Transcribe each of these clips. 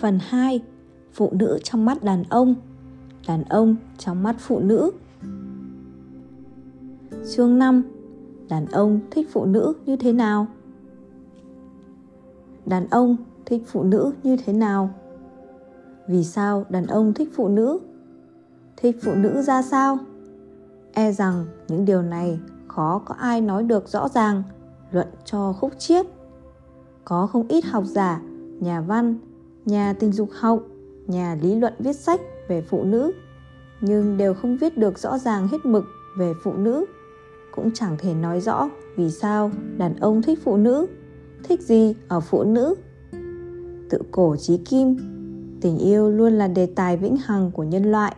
Phần 2 Phụ nữ trong mắt đàn ông Đàn ông trong mắt phụ nữ Chương 5 Đàn ông thích phụ nữ như thế nào? Đàn ông thích phụ nữ như thế nào? Vì sao đàn ông thích phụ nữ? Thích phụ nữ ra sao? E rằng những điều này khó có ai nói được rõ ràng, luận cho khúc chiết. Có không ít học giả, nhà văn, nhà tình dục học, nhà lý luận viết sách về phụ nữ, nhưng đều không viết được rõ ràng hết mực về phụ nữ. Cũng chẳng thể nói rõ vì sao đàn ông thích phụ nữ, thích gì ở phụ nữ. Tự cổ chí kim, tình yêu luôn là đề tài vĩnh hằng của nhân loại.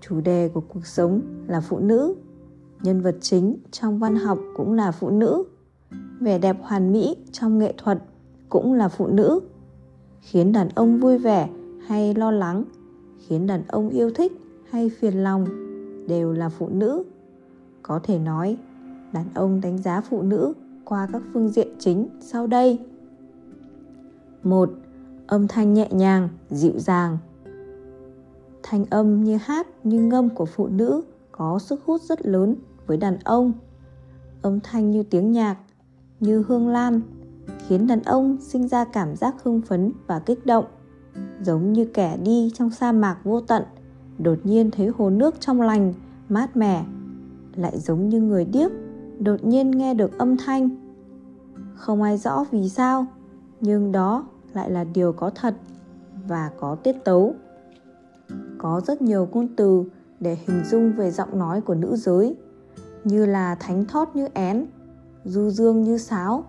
Chủ đề của cuộc sống là phụ nữ nhân vật chính trong văn học cũng là phụ nữ vẻ đẹp hoàn mỹ trong nghệ thuật cũng là phụ nữ khiến đàn ông vui vẻ hay lo lắng, khiến đàn ông yêu thích hay phiền lòng đều là phụ nữ. Có thể nói, đàn ông đánh giá phụ nữ qua các phương diện chính sau đây. Một, âm thanh nhẹ nhàng, dịu dàng. Thanh âm như hát, như ngâm của phụ nữ có sức hút rất lớn với đàn ông. Âm thanh như tiếng nhạc, như hương lan khiến đàn ông sinh ra cảm giác hưng phấn và kích động. Giống như kẻ đi trong sa mạc vô tận, đột nhiên thấy hồ nước trong lành, mát mẻ. Lại giống như người điếc, đột nhiên nghe được âm thanh. Không ai rõ vì sao, nhưng đó lại là điều có thật và có tiết tấu. Có rất nhiều ngôn từ để hình dung về giọng nói của nữ giới, như là thánh thót như én, du dương như sáo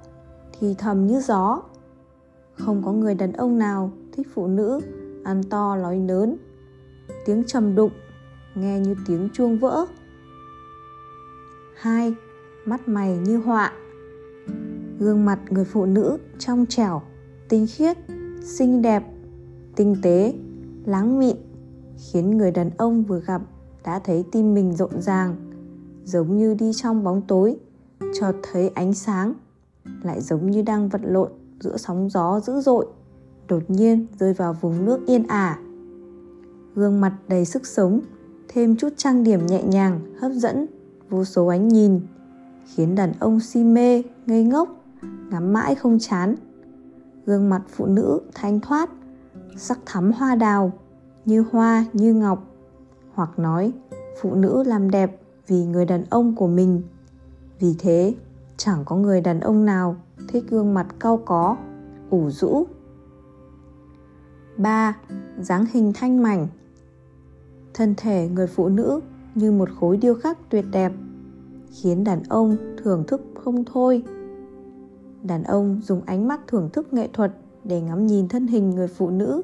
thì thầm như gió. Không có người đàn ông nào thích phụ nữ, ăn to, nói lớn. Tiếng trầm đục, nghe như tiếng chuông vỡ. Hai, mắt mày như họa. Gương mặt người phụ nữ trong trẻo, tinh khiết, xinh đẹp, tinh tế, láng mịn, khiến người đàn ông vừa gặp đã thấy tim mình rộn ràng, giống như đi trong bóng tối chợt thấy ánh sáng lại giống như đang vật lộn giữa sóng gió dữ dội, đột nhiên rơi vào vùng nước yên ả. Gương mặt đầy sức sống, thêm chút trang điểm nhẹ nhàng, hấp dẫn, vô số ánh nhìn, khiến đàn ông si mê, ngây ngốc, ngắm mãi không chán. Gương mặt phụ nữ thanh thoát, sắc thắm hoa đào, như hoa, như ngọc, hoặc nói, phụ nữ làm đẹp vì người đàn ông của mình. Vì thế chẳng có người đàn ông nào thích gương mặt cau có, ủ rũ. 3. dáng hình thanh mảnh. Thân thể người phụ nữ như một khối điêu khắc tuyệt đẹp, khiến đàn ông thưởng thức không thôi. Đàn ông dùng ánh mắt thưởng thức nghệ thuật để ngắm nhìn thân hình người phụ nữ,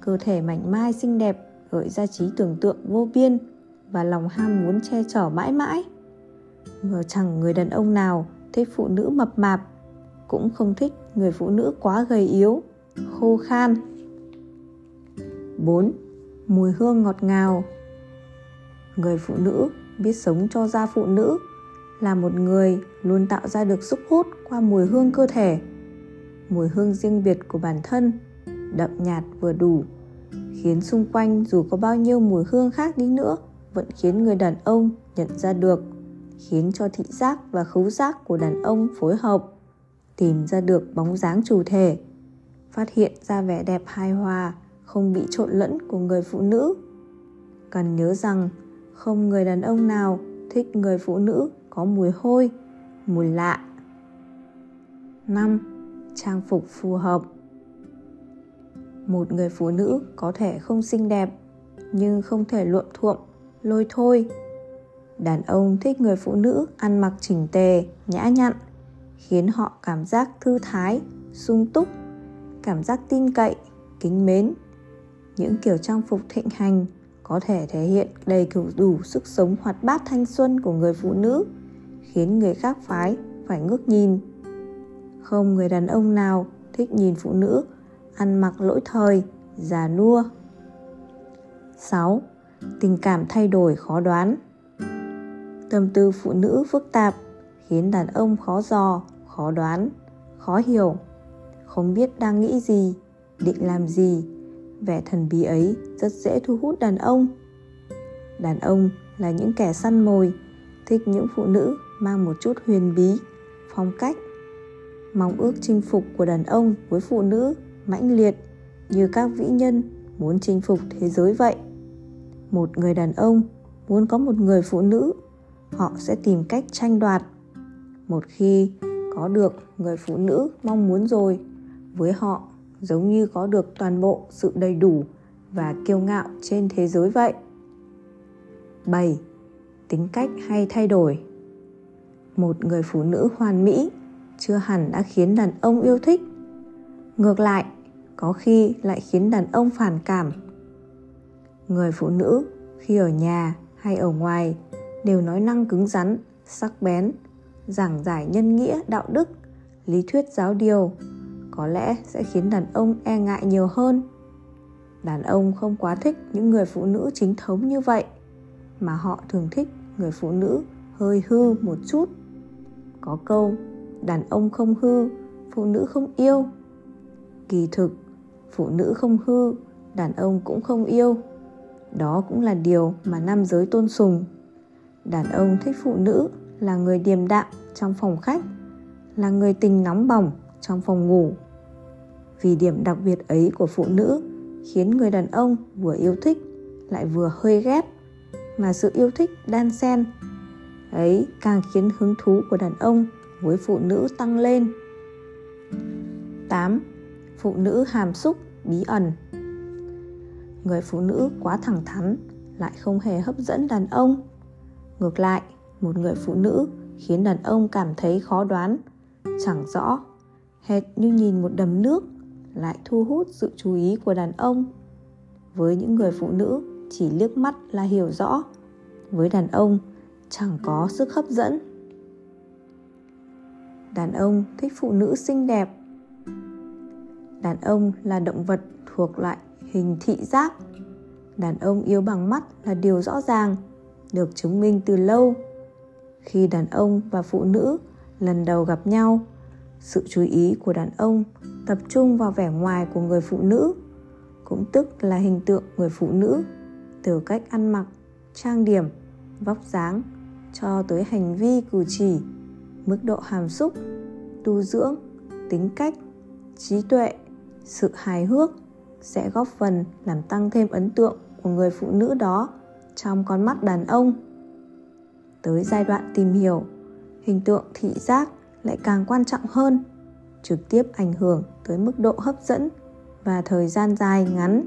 cơ thể mảnh mai xinh đẹp, gợi ra trí tưởng tượng vô biên và lòng ham muốn che chở mãi mãi. Ngờ chẳng người đàn ông nào thích phụ nữ mập mạp, cũng không thích người phụ nữ quá gầy yếu, khô khan. 4. Mùi hương ngọt ngào. Người phụ nữ biết sống cho da phụ nữ là một người luôn tạo ra được sức hút qua mùi hương cơ thể. Mùi hương riêng biệt của bản thân, đậm nhạt vừa đủ, khiến xung quanh dù có bao nhiêu mùi hương khác đi nữa, vẫn khiến người đàn ông nhận ra được khiến cho thị giác và khứu giác của đàn ông phối hợp, tìm ra được bóng dáng chủ thể, phát hiện ra vẻ đẹp hài hòa, không bị trộn lẫn của người phụ nữ. Cần nhớ rằng, không người đàn ông nào thích người phụ nữ có mùi hôi, mùi lạ. 5. Trang phục phù hợp. Một người phụ nữ có thể không xinh đẹp, nhưng không thể luộm thuộm, lôi thôi đàn ông thích người phụ nữ ăn mặc chỉnh tề, nhã nhặn, khiến họ cảm giác thư thái, sung túc, cảm giác tin cậy, kính mến. Những kiểu trang phục thịnh hành có thể thể hiện đầy đủ sức sống hoạt bát thanh xuân của người phụ nữ, khiến người khác phái phải ngước nhìn. Không người đàn ông nào thích nhìn phụ nữ ăn mặc lỗi thời, già nua. 6 tình cảm thay đổi khó đoán tâm tư phụ nữ phức tạp, khiến đàn ông khó dò, khó đoán, khó hiểu. Không biết đang nghĩ gì, định làm gì. Vẻ thần bí ấy rất dễ thu hút đàn ông. Đàn ông là những kẻ săn mồi, thích những phụ nữ mang một chút huyền bí, phong cách. Mong ước chinh phục của đàn ông với phụ nữ mãnh liệt, như các vĩ nhân muốn chinh phục thế giới vậy. Một người đàn ông muốn có một người phụ nữ họ sẽ tìm cách tranh đoạt một khi có được người phụ nữ mong muốn rồi với họ giống như có được toàn bộ sự đầy đủ và kiêu ngạo trên thế giới vậy 7. Tính cách hay thay đổi Một người phụ nữ hoàn mỹ chưa hẳn đã khiến đàn ông yêu thích. Ngược lại, có khi lại khiến đàn ông phản cảm. Người phụ nữ khi ở nhà hay ở ngoài đều nói năng cứng rắn, sắc bén, giảng giải nhân nghĩa, đạo đức, lý thuyết giáo điều, có lẽ sẽ khiến đàn ông e ngại nhiều hơn. Đàn ông không quá thích những người phụ nữ chính thống như vậy, mà họ thường thích người phụ nữ hơi hư một chút. Có câu đàn ông không hư phụ nữ không yêu kỳ thực phụ nữ không hư đàn ông cũng không yêu đó cũng là điều mà nam giới tôn sùng đàn ông thích phụ nữ, là người điềm đạm trong phòng khách, là người tình nóng bỏng trong phòng ngủ vì điểm đặc biệt ấy của phụ nữ khiến người đàn ông vừa yêu thích lại vừa hơi ghét, mà sự yêu thích đan xen ấy càng khiến hứng thú của đàn ông với phụ nữ tăng lên 8. Phụ nữ hàm xúc, bí ẩn Người phụ nữ quá thẳng thắn lại không hề hấp dẫn đàn ông. Ngược lại, một người phụ nữ khiến đàn ông cảm thấy khó đoán, chẳng rõ, hệt như nhìn một đầm nước lại thu hút sự chú ý của đàn ông. Với những người phụ nữ chỉ liếc mắt là hiểu rõ, với đàn ông chẳng có sức hấp dẫn. Đàn ông thích phụ nữ xinh đẹp. Đàn ông là động vật thuộc loại hình thị giác. Đàn ông yêu bằng mắt là điều rõ ràng được chứng minh từ lâu. Khi đàn ông và phụ nữ lần đầu gặp nhau, sự chú ý của đàn ông tập trung vào vẻ ngoài của người phụ nữ, cũng tức là hình tượng người phụ nữ từ cách ăn mặc, trang điểm, vóc dáng cho tới hành vi cử chỉ, mức độ hàm xúc, tu dưỡng, tính cách, trí tuệ, sự hài hước sẽ góp phần làm tăng thêm ấn tượng của người phụ nữ đó trong con mắt đàn ông. Tới giai đoạn tìm hiểu, hình tượng thị giác lại càng quan trọng hơn, trực tiếp ảnh hưởng tới mức độ hấp dẫn và thời gian dài ngắn.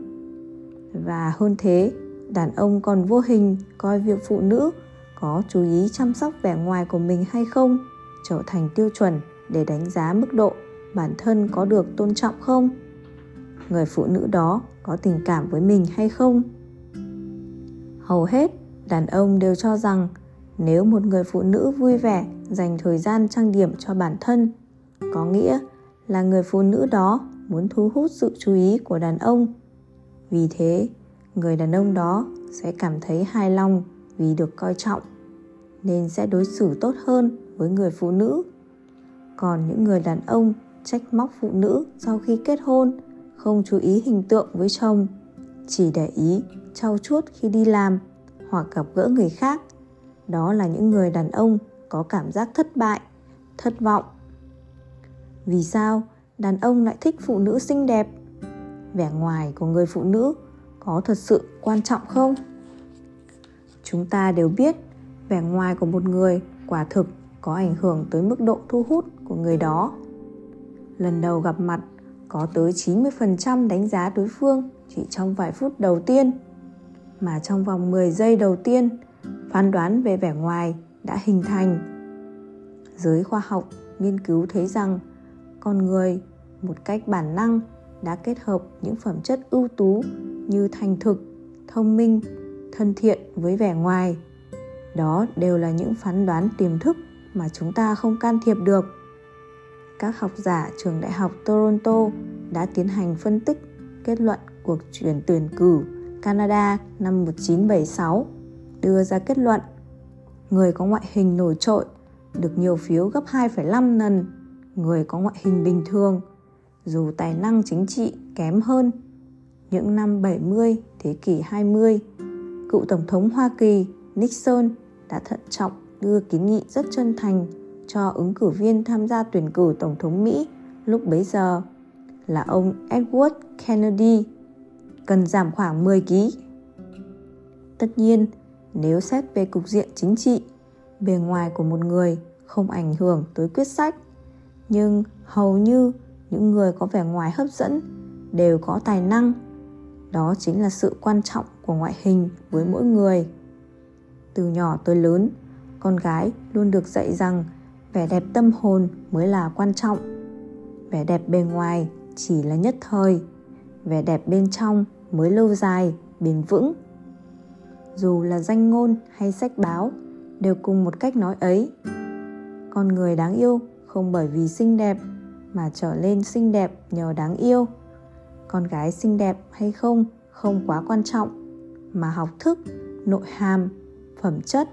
Và hơn thế, đàn ông còn vô hình coi việc phụ nữ có chú ý chăm sóc vẻ ngoài của mình hay không trở thành tiêu chuẩn để đánh giá mức độ bản thân có được tôn trọng không? Người phụ nữ đó có tình cảm với mình hay không? Hầu hết, đàn ông đều cho rằng nếu một người phụ nữ vui vẻ dành thời gian trang điểm cho bản thân, có nghĩa là người phụ nữ đó muốn thu hút sự chú ý của đàn ông. Vì thế, người đàn ông đó sẽ cảm thấy hài lòng vì được coi trọng, nên sẽ đối xử tốt hơn với người phụ nữ. Còn những người đàn ông trách móc phụ nữ sau khi kết hôn không chú ý hình tượng với chồng, chỉ để ý trau chuốt khi đi làm hoặc gặp gỡ người khác. Đó là những người đàn ông có cảm giác thất bại thất vọng. Vì sao đàn ông lại thích phụ nữ xinh đẹp? Vẻ ngoài của người phụ nữ có thật sự quan trọng không? Chúng ta đều biết vẻ ngoài của một người quả thực có ảnh hưởng tới mức độ thu hút của người đó. Lần đầu gặp mặt, có tới 90% đánh giá đối phương chỉ trong vài phút đầu tiên, mà trong vòng 10 giây đầu tiên, phán đoán về vẻ ngoài đã hình thành. Giới khoa học nghiên cứu thấy rằng con người một cách bản năng đã kết hợp những phẩm chất ưu tú như thành thực, thông minh, thân thiện với vẻ ngoài. Đó đều là những phán đoán tiềm thức mà chúng ta không can thiệp được. Các học giả trường đại học Toronto đã tiến hành phân tích kết luận cuộc chuyển tuyển cử Canada năm 1976 đưa ra kết luận người có ngoại hình nổi trội được nhiều phiếu gấp 2,5 lần người có ngoại hình bình thường dù tài năng chính trị kém hơn. Những năm 70 thế kỷ 20, cựu Tổng thống Hoa Kỳ Nixon đã thận trọng đưa kiến nghị rất chân thành cho ứng cử viên tham gia tuyển cử Tổng thống Mỹ lúc bấy giờ là ông Edward Kennedy cần giảm khoảng 10 kg. Tất nhiên, nếu xét về cục diện chính trị, bề ngoài của một người không ảnh hưởng tới quyết sách, nhưng hầu như những người có vẻ ngoài hấp dẫn đều có tài năng. Đó chính là sự quan trọng của ngoại hình với mỗi người. Từ nhỏ tới lớn, con gái luôn được dạy rằng vẻ đẹp tâm hồn mới là quan trọng. Vẻ đẹp bề ngoài chỉ là nhất thời, vẻ đẹp bên trong mới lâu dài, bền vững. Dù là danh ngôn hay sách báo đều cùng một cách nói ấy. Con người đáng yêu không bởi vì xinh đẹp mà trở lên xinh đẹp nhờ đáng yêu. Con gái xinh đẹp hay không không quá quan trọng mà học thức, nội hàm, phẩm chất,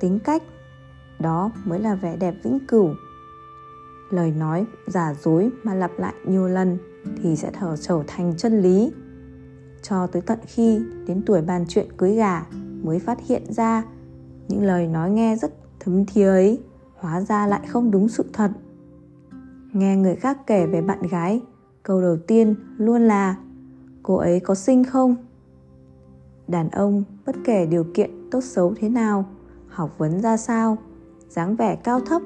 tính cách đó mới là vẻ đẹp vĩnh cửu lời nói giả dối mà lặp lại nhiều lần thì sẽ thở trở thành chân lý cho tới tận khi đến tuổi bàn chuyện cưới gà mới phát hiện ra. Những lời nói nghe rất thấm thía ấy hóa ra lại không đúng sự thật. Nghe người khác kể về bạn gái câu đầu tiên luôn là cô ấy có xinh không? Đàn ông bất kể điều kiện tốt xấu thế nào học vấn ra sao dáng vẻ cao thấp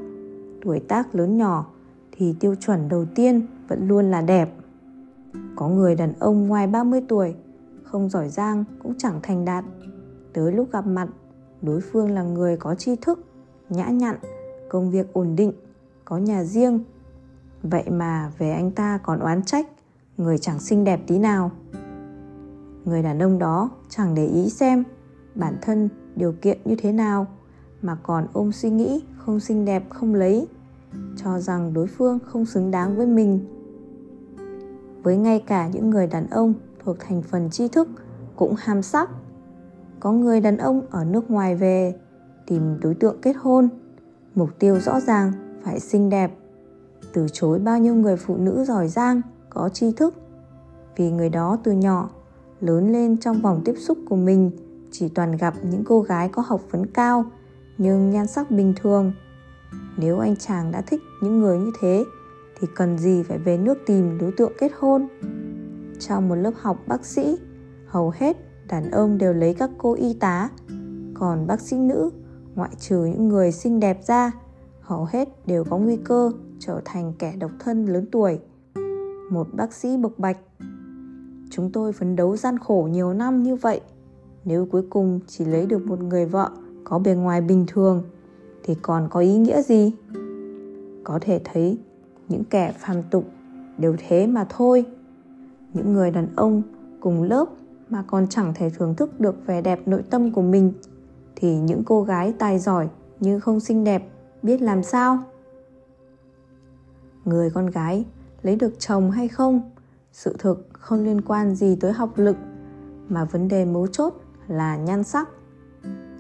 tuổi tác lớn nhỏ thì tiêu chuẩn đầu tiên vẫn luôn là đẹp. Có người đàn ông ngoài 30 tuổi, không giỏi giang cũng chẳng thành đạt. Tới lúc gặp mặt, đối phương là người có tri thức, nhã nhặn, công việc ổn định, có nhà riêng. Vậy mà về anh ta còn oán trách, người chẳng xinh đẹp tí nào. Người đàn ông đó chẳng để ý xem bản thân điều kiện như thế nào mà còn ôm suy nghĩ không xinh đẹp không lấy cho rằng đối phương không xứng đáng với mình với ngay cả những người đàn ông thuộc thành phần tri thức, cũng ham sắc. Có người đàn ông ở nước ngoài về, tìm đối tượng kết hôn. Mục tiêu rõ ràng, phải xinh đẹp. Từ chối bao nhiêu người phụ nữ giỏi giang, có tri thức. Vì người đó từ nhỏ, lớn lên trong vòng tiếp xúc của mình, chỉ toàn gặp những cô gái có học vấn cao, nhưng nhan sắc bình thường. Nếu anh chàng đã thích những người như thế, thì cần gì phải về nước tìm đối tượng kết hôn? Trong một lớp học bác sĩ. Hầu hết đàn ông đều lấy các cô y tá. Còn bác sĩ nữ, ngoại trừ những người xinh đẹp ra, hầu hết đều có nguy cơ trở thành kẻ độc thân lớn tuổi. Một bác sĩ bộc bạch, chúng tôi phấn đấu gian khổ nhiều năm như vậy. Nếu cuối cùng chỉ lấy được một người vợ có bề ngoài bình thường, thì còn có ý nghĩa gì? Có thể thấy, những kẻ phàm tục đều thế mà thôi những người đàn ông cùng lớp mà còn chẳng thể thưởng thức được vẻ đẹp nội tâm của mình, thì những cô gái tài giỏi nhưng không xinh đẹp biết làm sao? Người con gái lấy được chồng hay không? Sự thực không liên quan gì tới học lực, mà vấn đề mấu chốt là nhan sắc.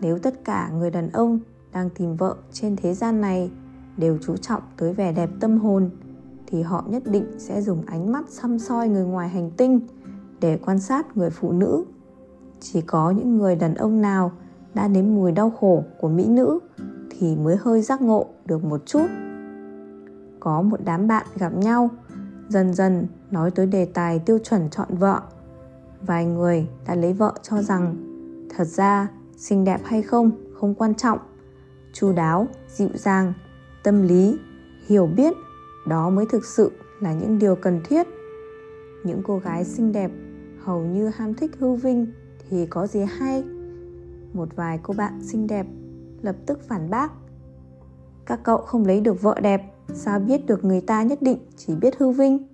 Nếu tất cả người đàn ông đang tìm vợ trên thế gian này đều chú trọng tới vẻ đẹp tâm hồn thì họ nhất định sẽ dùng ánh mắt xăm soi người ngoài hành tinh để quan sát người phụ nữ. Chỉ có những người đàn ông nào đã nếm mùi đau khổ của mỹ nữ thì mới hơi giác ngộ được một chút. Có một đám bạn gặp nhau, dần dần nói tới đề tài tiêu chuẩn chọn vợ. Vài người đã lấy vợ cho rằng, thật ra, xinh đẹp hay không không quan trọng. Chu đáo, dịu dàng, tâm lý, hiểu biết đó mới thực sự là những điều cần thiết. Những cô gái xinh đẹp hầu như ham thích hư vinh thì có gì hay? Một vài cô bạn xinh đẹp lập tức phản bác. Các cậu không lấy được vợ đẹp, sao biết được người ta nhất định chỉ biết hư vinh?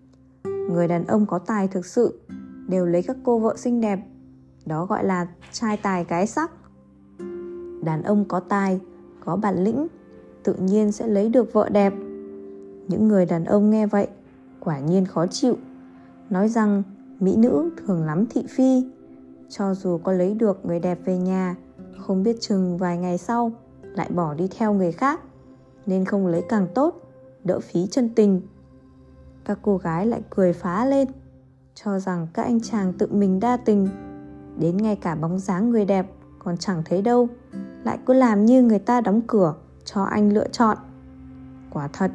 Người đàn ông có tài thực sự, đều lấy các cô vợ xinh đẹp. Đó gọi là trai tài cái sắc. Đàn ông có tài, có bản lĩnh, tự nhiên sẽ lấy được vợ đẹp những người đàn ông nghe vậy, quả nhiên khó chịu. Nói rằng, mỹ nữ thường lắm thị phi. Cho dù có lấy được người đẹp về nhà, không biết chừng vài ngày sau, lại bỏ đi theo người khác, nên không lấy càng tốt, đỡ phí chân tình. Các cô gái lại cười phá lên, cho rằng các anh chàng tự mình đa tình. Đến ngay cả bóng dáng người đẹp còn chẳng thấy đâu, lại cứ làm như người ta đóng cửa cho anh lựa chọn. Quả thật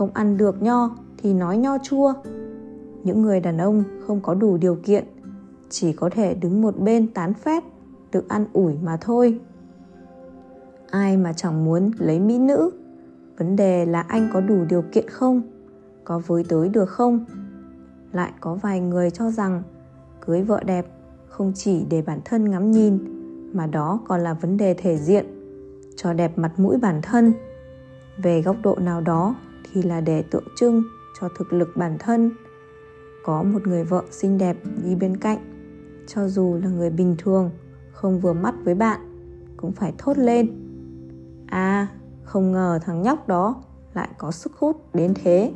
không ăn được nho thì nói nho chua. Những người đàn ông không có đủ điều kiện, chỉ có thể đứng một bên tán phét, tự ăn ủi mà thôi. Ai mà chẳng muốn lấy mỹ nữ? Vấn đề là anh có đủ điều kiện không? Có với tới được không? Lại có vài người cho rằng cưới vợ đẹp không chỉ để bản thân ngắm nhìn, mà đó còn là vấn đề thể diện, cho đẹp mặt mũi bản thân. Về góc độ nào đó thì là để tượng trưng cho thực lực bản thân. Có một người vợ xinh đẹp đi bên cạnh, cho dù là người bình thường, không vừa mắt với bạn, cũng phải thốt lên. À không ngờ thằng nhóc đó lại có sức hút đến thế.